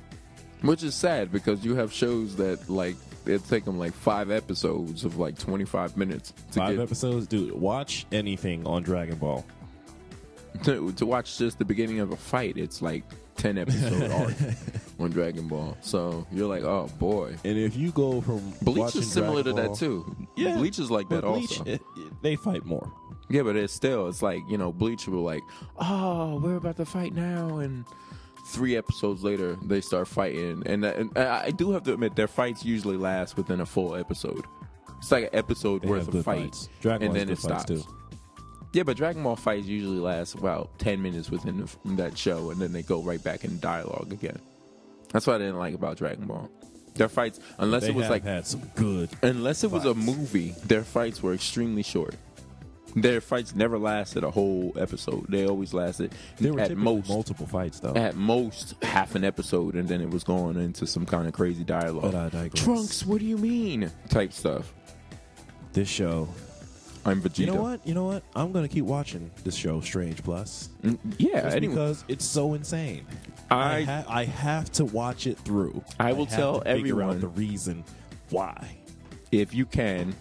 Which is sad because you have shows that like it take them like five episodes of like twenty five minutes to Five get episodes, dude. Watch anything on Dragon Ball. to, to watch just the beginning of a fight. It's like ten episode arc on Dragon Ball. So you're like, oh boy. And if you go from Bleach is similar Dragon to Ball- that too. Yeah, Bleach is like that Bleach, also. it- it- they fight more. Yeah, but it's still it's like you know Bleach will like, oh, we're about to fight now, and three episodes later they start fighting, and, and I I do have to admit their fights usually last within a full episode. It's like an episode They worth of good fights, fights. Dragon and Ball then it good fights, stops. too. Yeah, but Dragon Ball fights usually last about ten minutes within the, that show, and then they go right back in dialogue again. That's what I didn't like about Dragon Ball. Their fights, unless They it was have like had some good. Unless it was a fights. movie, their fights were extremely short. Their fights never lasted a whole episode. They always lasted There were at most multiple fights though. at most half an episode, and then it was going into some kind of crazy dialogue. But I digress. Trunks, what do you mean? Type stuff. this show. I'm Vegeta. You know what? You know what? I'm gonna keep watching this show, Strange Plus, Mm, Yeah, just anyway, because it's so insane. I- I ha- I have to watch it through. I will have tell everyone- the reason why. if you can,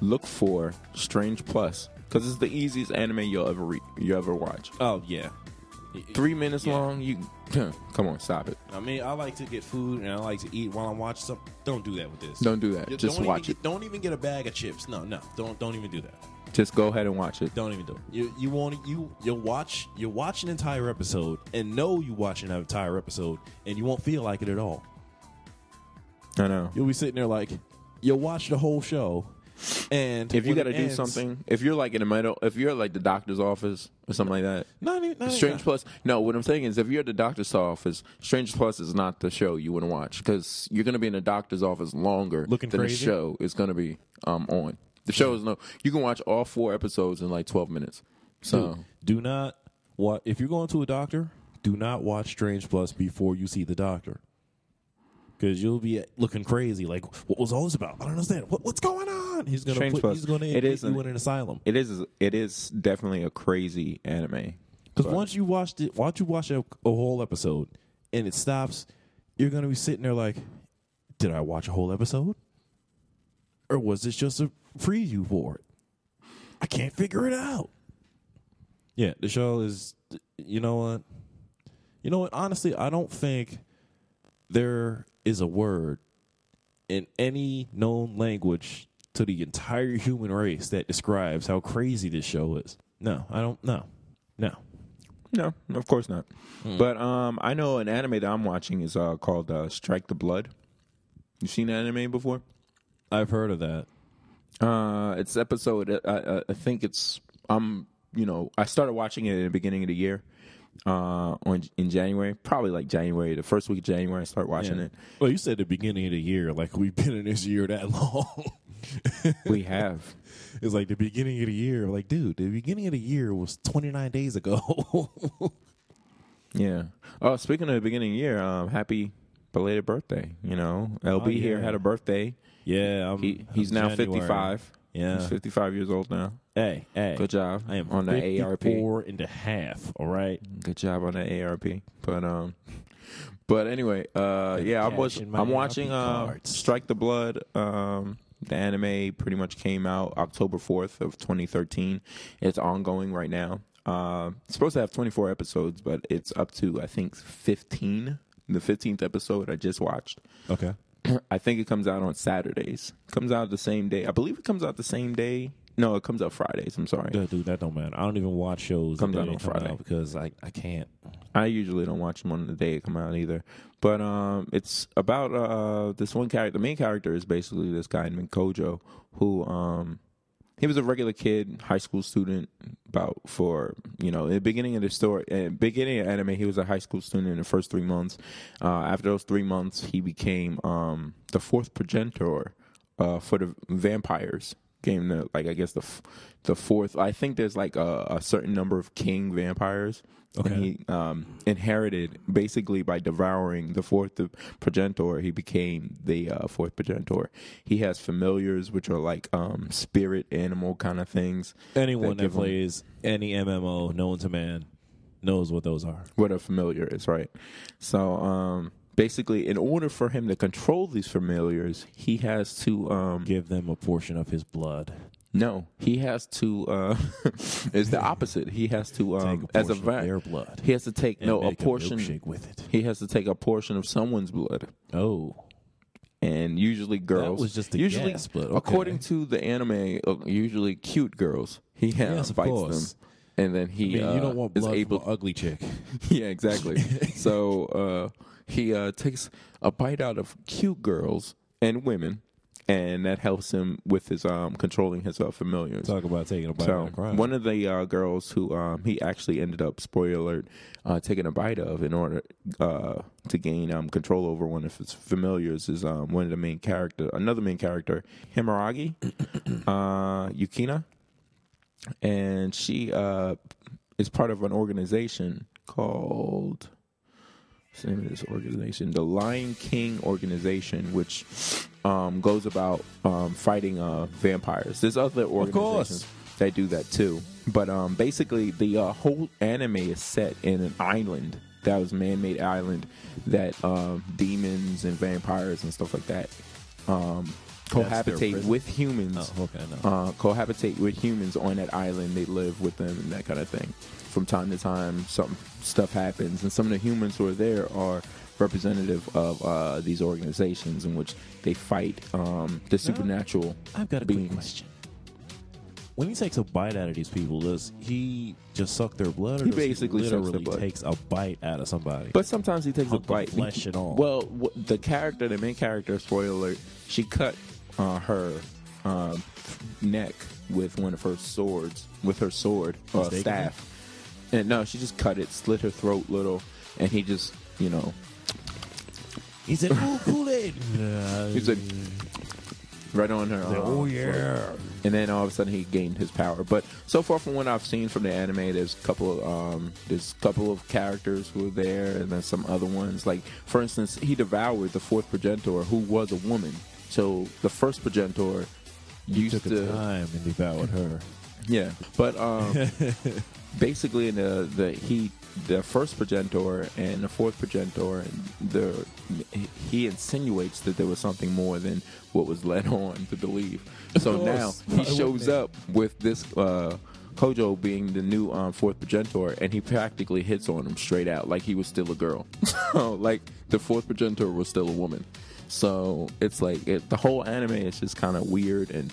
look for Strange Plus because it's the easiest anime you'll ever re- you ever watch. Oh yeah. Three minutes Yeah. long. You come on, stop it. I mean, I like to get food and I like to eat while I'm watching something. Don't do that with this. Don't do that. You Just don't watch even it. Get, don't even get a bag of chips. No, no. Don't don't even do that. Just go ahead and watch it. Don't even do it. You you want you you'll watch you'll watch an entire episode and know you watch an entire episode and you won't feel like it at all. I know. You'll be sitting there like you'll watch the whole show And If you got to do ends- something, if you're like in the middle, if you're like the doctor's office or something like that, not even not Strange Plus. No, what I'm saying is, if you're at the doctor's office, Strange Plus is not the show you want to watch because you're going to be in the doctor's office longer Looking than crazy? the show is going to be um, on. The show is no. You can watch all four episodes in like 12 minutes. So Dude, do not what if you're going to a doctor, do not watch Strange Plus before you see the doctor. Because you'll be looking crazy. Like, what was all this about? I don't understand. What, what's going on? He's gonna Strange put, Plus. he's gonna It put you an- in an asylum. it is. It is definitely a crazy anime. Because once you watched it, once you watch a, a whole episode and it stops, you're gonna be sitting there like, did I watch a whole episode, or was this just a preview for it? I can't figure it out. Yeah, the show is. You know what? You know what? Honestly, I don't think there is a word in any known language to the entire human race that describes how crazy this show is. No, I don't. No, no. No, of course not. Hmm. But um, I know an anime that I'm watching is uh, called uh, Strike the Blood. You seen that anime before? I've heard of that. Uh, it's episode. I, I, I think it's. I'm. You know, I started watching it in the beginning of the year. Uh, on in January, probably like January, the first week of January, I start watching it. Well, you said the beginning of the year, like we've been in this year that long. We have. it's like the beginning of the year. Like, dude, the beginning of the year was 29 days ago. Yeah. Oh, speaking of the beginning of the year, um, happy belated birthday. You know, LB Oh, here had a birthday. yeah, I'm, He he's I'm now January. 55. Yeah. He's 55 years old now. Hey, hey. Good job I am on the ARP. 54 and a half, all right? Good job on the ARP. But um, but anyway, uh, yeah, I was I'm watching uh. Strike the Blood. Um, the anime pretty much came out October 4th of 2013. It's ongoing right now. Uh, it's supposed to have 24 episodes, but it's up to I think 15. The 15th episode I just watched. Okay. I think it comes out on Saturdays. comes out the same day. I believe it comes out the same day. No, it comes out Fridays. I'm sorry. Dude, dude, that don't matter. I don't even watch shows Comes the out on Friday. out because I, I can't. I usually don't watch them on the day it come out either. But um, it's about uh, this one character. The main character is basically this guy named Kojo, who um, he was a regular kid, high school student. About for you know, in the beginning of the story, uh, beginning of anime, he was a high school student in the first three months. Uh, after those three months, he became um, the fourth progenitor uh, for the vampires. Game the like I guess the f- the fourth. I think there's like a, a certain number of king vampires. Okay. And he um, inherited basically by devouring the fourth progenitor. He became the uh, fourth progenitor. He has familiars, which are like um, spirit animal kind of things. Anyone that, 'em- plays any MMO known to man knows what those are. what a familiar is, right? So um, basically, in order for him to control these familiars, he has to um, Give them a portion of his blood. no, he has to. Uh, it's the opposite. He has to um, Take a as a portion of va- their blood. He has to take no a portion. milkshake with it. he has to take a portion of someone's blood. Oh, and usually girls. was just a usually, guess, but okay. according to the anime, uh, usually cute girls. He uh, Yes, bites course. them, and then he I mean, uh, you don't want is blood able. from an ugly chick. yeah, exactly. so uh, he uh, takes a bite out of cute girls and women, and that helps him with his um, controlling his uh, familiars. Talk about taking a bite So of crime. one of the uh, girls who um, he actually ended up, spoiler alert, uh, taking a bite of in order uh, to gain um, control over one of his familiars is um, one of the main character, another main character, Himeragi, uh, Yukina, and she uh, is part of an organization called. Name of this organization? The Lion King organization, which um, goes about um, fighting uh, vampires. There's other organizations that do that too. But um, basically, the uh, whole anime is set in an island that was man-made island that um, demons and vampires and stuff like that um, cohabitate with humans. Oh, okay, no. Uh, cohabitate with humans on that island. They live with them and that kind of thing. From time to time, some stuff happens, and some of the humans who are there are representative of uh, these organizations in which they fight um, the supernatural I've got a beings. question. When he takes a bite out of these people, does he just suck their blood, or He does basically he literally takes a bite out of somebody? But sometimes he takes a Hunk of bite. flesh and all. Well, the character, the main character, spoiler alert, she cut uh, her um, neck with one of her swords, with her sword or Mistakenly? staff. And no, she just cut it, slit her throat little, and he just, you know, He said, "Ooh, Kool Aid." he said right on her. uh, "Oh yeah." and then all of a sudden he gained his power. But so far from what I've seen from the anime, there's a couple of um, there's a couple of characters who are there, and then some other ones. Like for instance, he devoured the fourth progenitor, who was a woman. So the first progenitor You used took to time and devoured her. yeah, but um, basically in the the he the first progenitor and the fourth progenitor, the he insinuates that there was something more than what was led on to believe. So now he shows up with this uh, Kojo being the new um, fourth progenitor, and he practically hits on him straight out, like he was still a girl. so like the fourth progenitor was still a woman. So it's like it, the whole anime is just kind of weird and.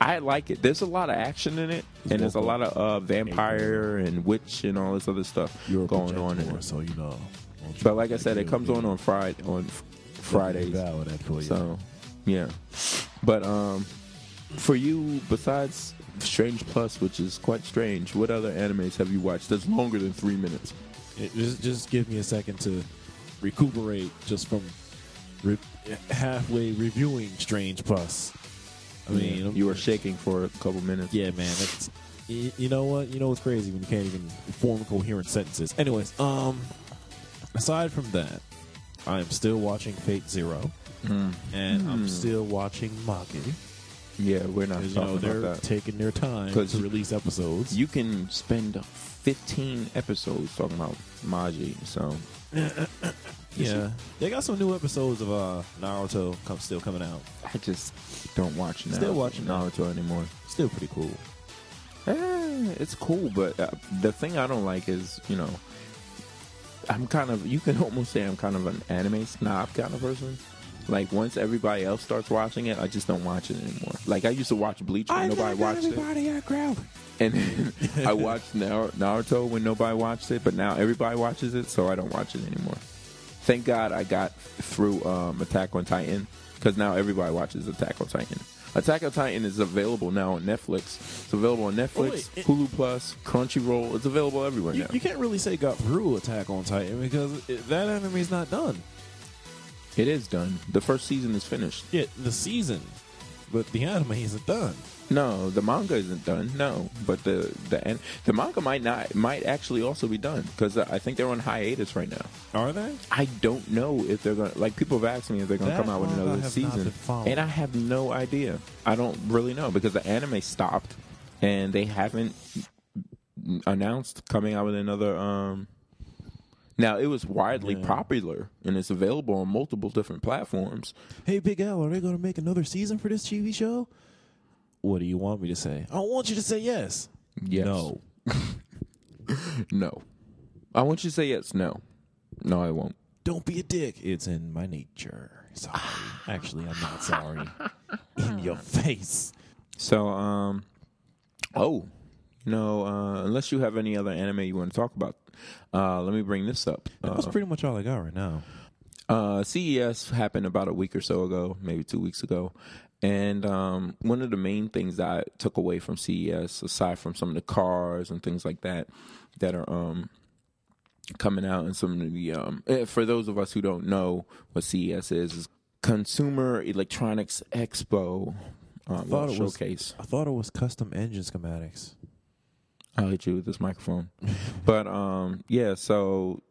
I like it. There's a lot of action in it, and there's a lot of uh, vampire and witch and all this other stuff You're going on in it. so you know. But like I said, it comes on on Friday on Fridays. Devour that for you. So, yeah. But um, for you, besides Strange Plus, which is quite strange, what other animes have you watched that's longer than three minutes? It- just just give me a second to recuperate just from re- halfway reviewing Strange Plus. I mean, I'm- you were shaking for a couple minutes. Yeah, man. That's you know what? You know what's crazy when you can't even form coherent sentences. Anyways, um, aside from that, I am still watching Fate Zero, and I'm still watching Magi. Yeah, we're not you know they're taking their time to release episodes. You can spend 15 episodes talking about Magi, so yeah, they got some new episodes of uh, Naruto come, still coming out. I just don't watch now. Still watching Naruto anymore. Still pretty cool. Eh, it's cool, but uh, the thing I don't like is, you know, I'm kind of, you can almost say I'm kind of an anime snob kind of person. Like, once everybody else starts watching it, I just don't watch it anymore. Like, I used to watch Bleach when nobody watched it. at crowd. And then I watched Nar- Naruto when nobody watched it, but now everybody watches it, so I don't watch it anymore. Thank God I got through um, Attack on Titan, because now everybody watches Attack on Titan. Attack on Titan is available now on Netflix. It's available on Netflix, wait, it- Hulu Plus, Crunchyroll. It's available everywhere You, now. you can't really say got through Attack on Titan because it, that anime is not done. It is done. The first season is finished. Yeah, the season, but the anime isn't done. No, the manga isn't done. No, but the the an- the manga might not might actually also be done because I think they're on hiatus right now. Are they? I don't know if they're gonna like people have asked me if they're gonna That come out with another season, and I have no idea. I don't really know because the anime stopped, and they haven't announced coming out with another. um Now it was widely Yeah. popular and it's available on multiple different platforms. Hey, Big L, are they going to make another season for this TV show? What do you want me to say? I want you to say yes. Yes. No. No, I want you to say yes. No, no, I won't. Don't be a dick. It's in my nature. Sorry. Actually, I'm not sorry. in your face. So, um, oh, you know, uh, unless you have any other anime you want to talk about, uh, let me bring this up. That's Uh, pretty much all I got right now. uh, CES happened about a week or so ago, maybe two weeks ago. And um, one of the main things that I took away from CES, aside from some of the cars and things like that, that are um, coming out, and some of the um, eh, for those of us who don't know what CES is, is Consumer Electronics Expo um, thought it was- showcase. I thought it was custom engine schematics. I'll hit you with this microphone. but um, yeah, so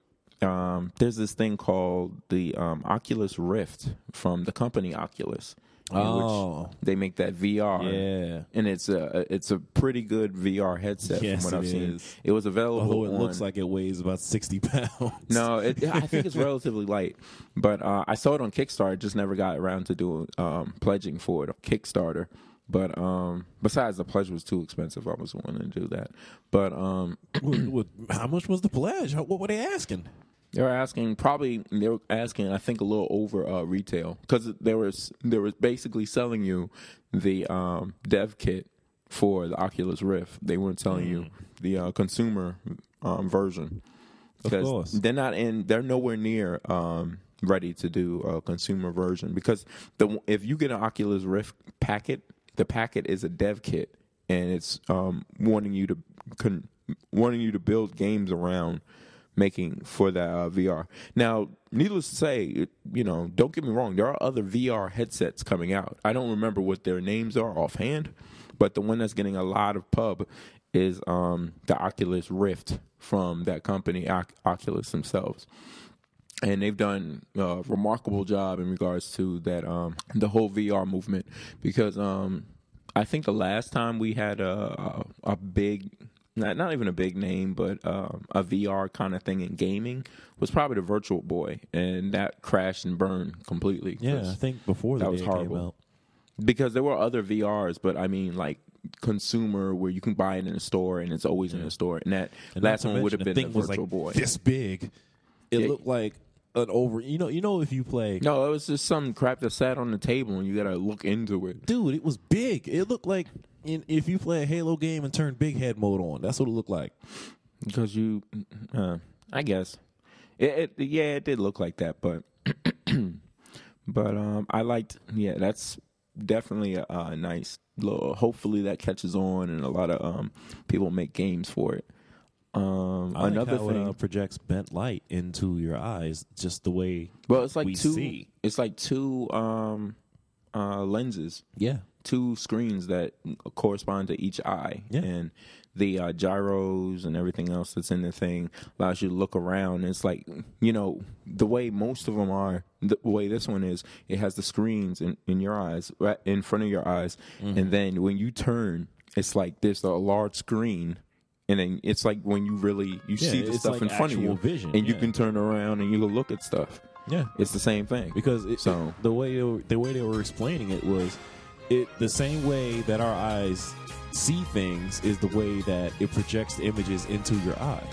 um, there's this thing called the um, Oculus Rift from the company Oculus. Oh. they make that VR. Yeah. And it's a it's a pretty good VR headset Yes, from what I've seen. It was available. Although it on- looks like it weighs about 60 pounds. no, it, I think it's relatively light, but uh, I saw it on Kickstarter. Just never got around to doing um, pledging for it on Kickstarter. But um, besides, the pledge was too expensive. I wasn't willing to do that. But um, how much was the pledge? What were they asking? they were asking probably they were asking I think a little over uh, retail because there was there was basically selling you the um, dev kit for the Oculus Rift. They weren't telling you the uh, consumer um, version because they're not in. They're nowhere near um, ready to do a consumer version because the if you get an Oculus Rift packet, the packet is a dev kit, and it's um, wanting you to con- wanting you to build games around making for that uh, VR. Now, needless to say, you know, don't get me wrong, there are other VR headsets coming out. I don't remember what their names are offhand, but the one that's getting a lot of pub is um, the Oculus Rift from that company, Oc- Oculus themselves and they've done a remarkable job in regards to that um the whole VR movement because um I think the last time we had a a, a big not not even a big name but um, a VR kind of thing in gaming was probably the Virtual Boy and that crashed and burned completely. Yeah, I think before that was day it came horrible. out. because there were other VRs but I mean like consumer where you can buy it in a store and it's always in a store and that And last one would have been the Virtual like Boy this big. It Yeah. looked like an over. You know, you know if you play. no it was just some crap that sat on the table and you gotta look into it dude, it was big. It looked like in, if you play a Halo game and turn big head mode on. That's what it looked like. because you uh, i guess it, it yeah it did look like that but but um i liked yeah that's definitely a, a nice little hopefully that catches on and a lot of um people make games for it um I like another how thing it uh, projects bent light into your eyes, just the way. well it's like we two see. it's like two um uh lenses Yeah, two screens that correspond to each eye Yeah. and the uh, gyros and everything else that's in the thing allows you to look around it's like you know the way most of them are the way this one is it has the screens in, in your eyes right in front of your eyes Mm-hmm. and then when you turn it's like there's a large screen and then it's like when you really you Yeah, see the stuff like in front of you vision, and you can turn around and you can look at stuff yeah. it's the same thing because it, So- it- the way they were, the way they were explaining it was it the same way that our eyes see things is the way that it projects the images into your eye.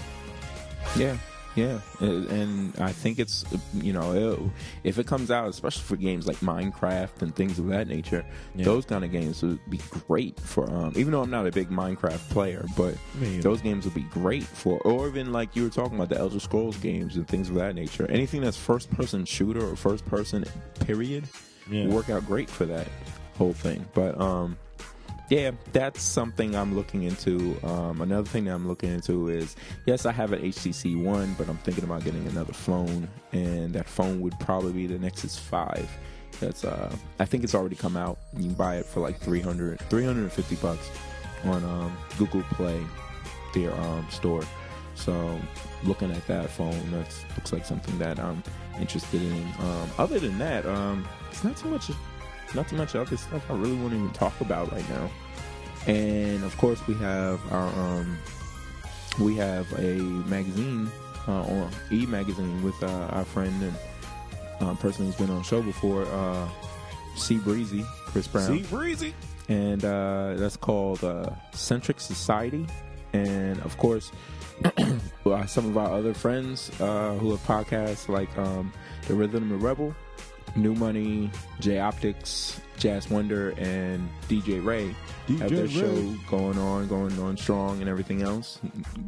Yeah, yeah, and I think it's you know if it comes out, especially for games like Minecraft and things of that nature, Yeah. those kind of games would be great for. Um, even though I'm not a big Minecraft player, but those games would be great for, or even like you were talking about the Elder Scrolls games and things of that nature. Anything that's first person shooter or first person period Yeah. work out great for that whole thing. But um, yeah, that's something I'm looking into. Um, another thing that I'm looking into is yes, I have an HTC One, but I'm thinking about getting another phone, and that phone would probably be the Nexus Five. That's uh, I think it's already come out. You can buy it for like 300, 350 bucks on um, Google Play, their um, store. So looking at that phone, that looks like something that I'm interested in. Um, other than that, um, it's not too much, not too much other stuff I really want to even talk about right now. And of course, we have our um, we have a magazine uh, on E Magazine with uh, our friend and uh, person who's been on the show before, uh, C Breezy, Chris Brown See, breezy. and uh, that's called uh, Centric Society. And of course, some of our other friends uh, who have podcasts like um, The Rhythm and Rebel, New Money, J Optics, Jazz Wonder, and DJ Ray have their Ray. show going on, going on strong, and everything else.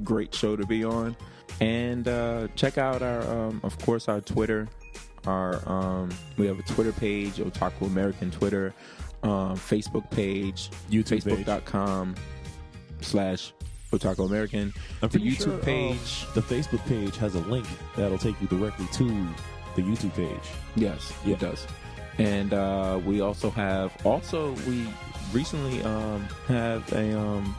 Great show to be on. And uh, check out our, um, of course, our Twitter. Our um, we have a Twitter page, Otaku American Twitter, um, Facebook page, YouTube. Facebook.com slash Otaku American. I'm The YouTube sure, um, page. the Facebook page has a link that'll take you directly to the YouTube page. Yes, Yeah. it does. And uh, we also have also we recently um, have a um,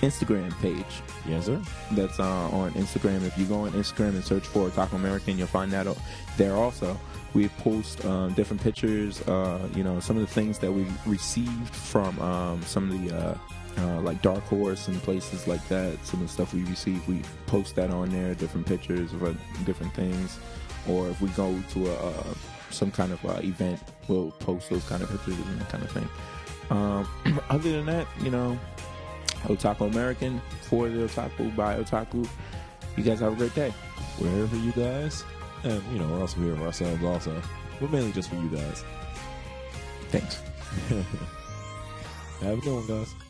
Instagram page Yes, sir. that's uh, on Instagram. If you go on Instagram and search for Otaku American, you'll find that there also. We post um, different pictures, uh, you know, some of the things that we received from um, some of the uh, uh, like Dark Horse and places like that. Some of the stuff we receive, we post that on there, different pictures of uh, different things. Or if we go to a uh, some kind of uh, event, we'll post those kind of pictures and that kind of thing. Um, other than that, you know, Otaku American for the Otaku by Otaku. You guys have a great day. We're here for you guys, and you know we're also here for ourselves, also, but mainly just for you guys. Thanks. Have a good one, guys.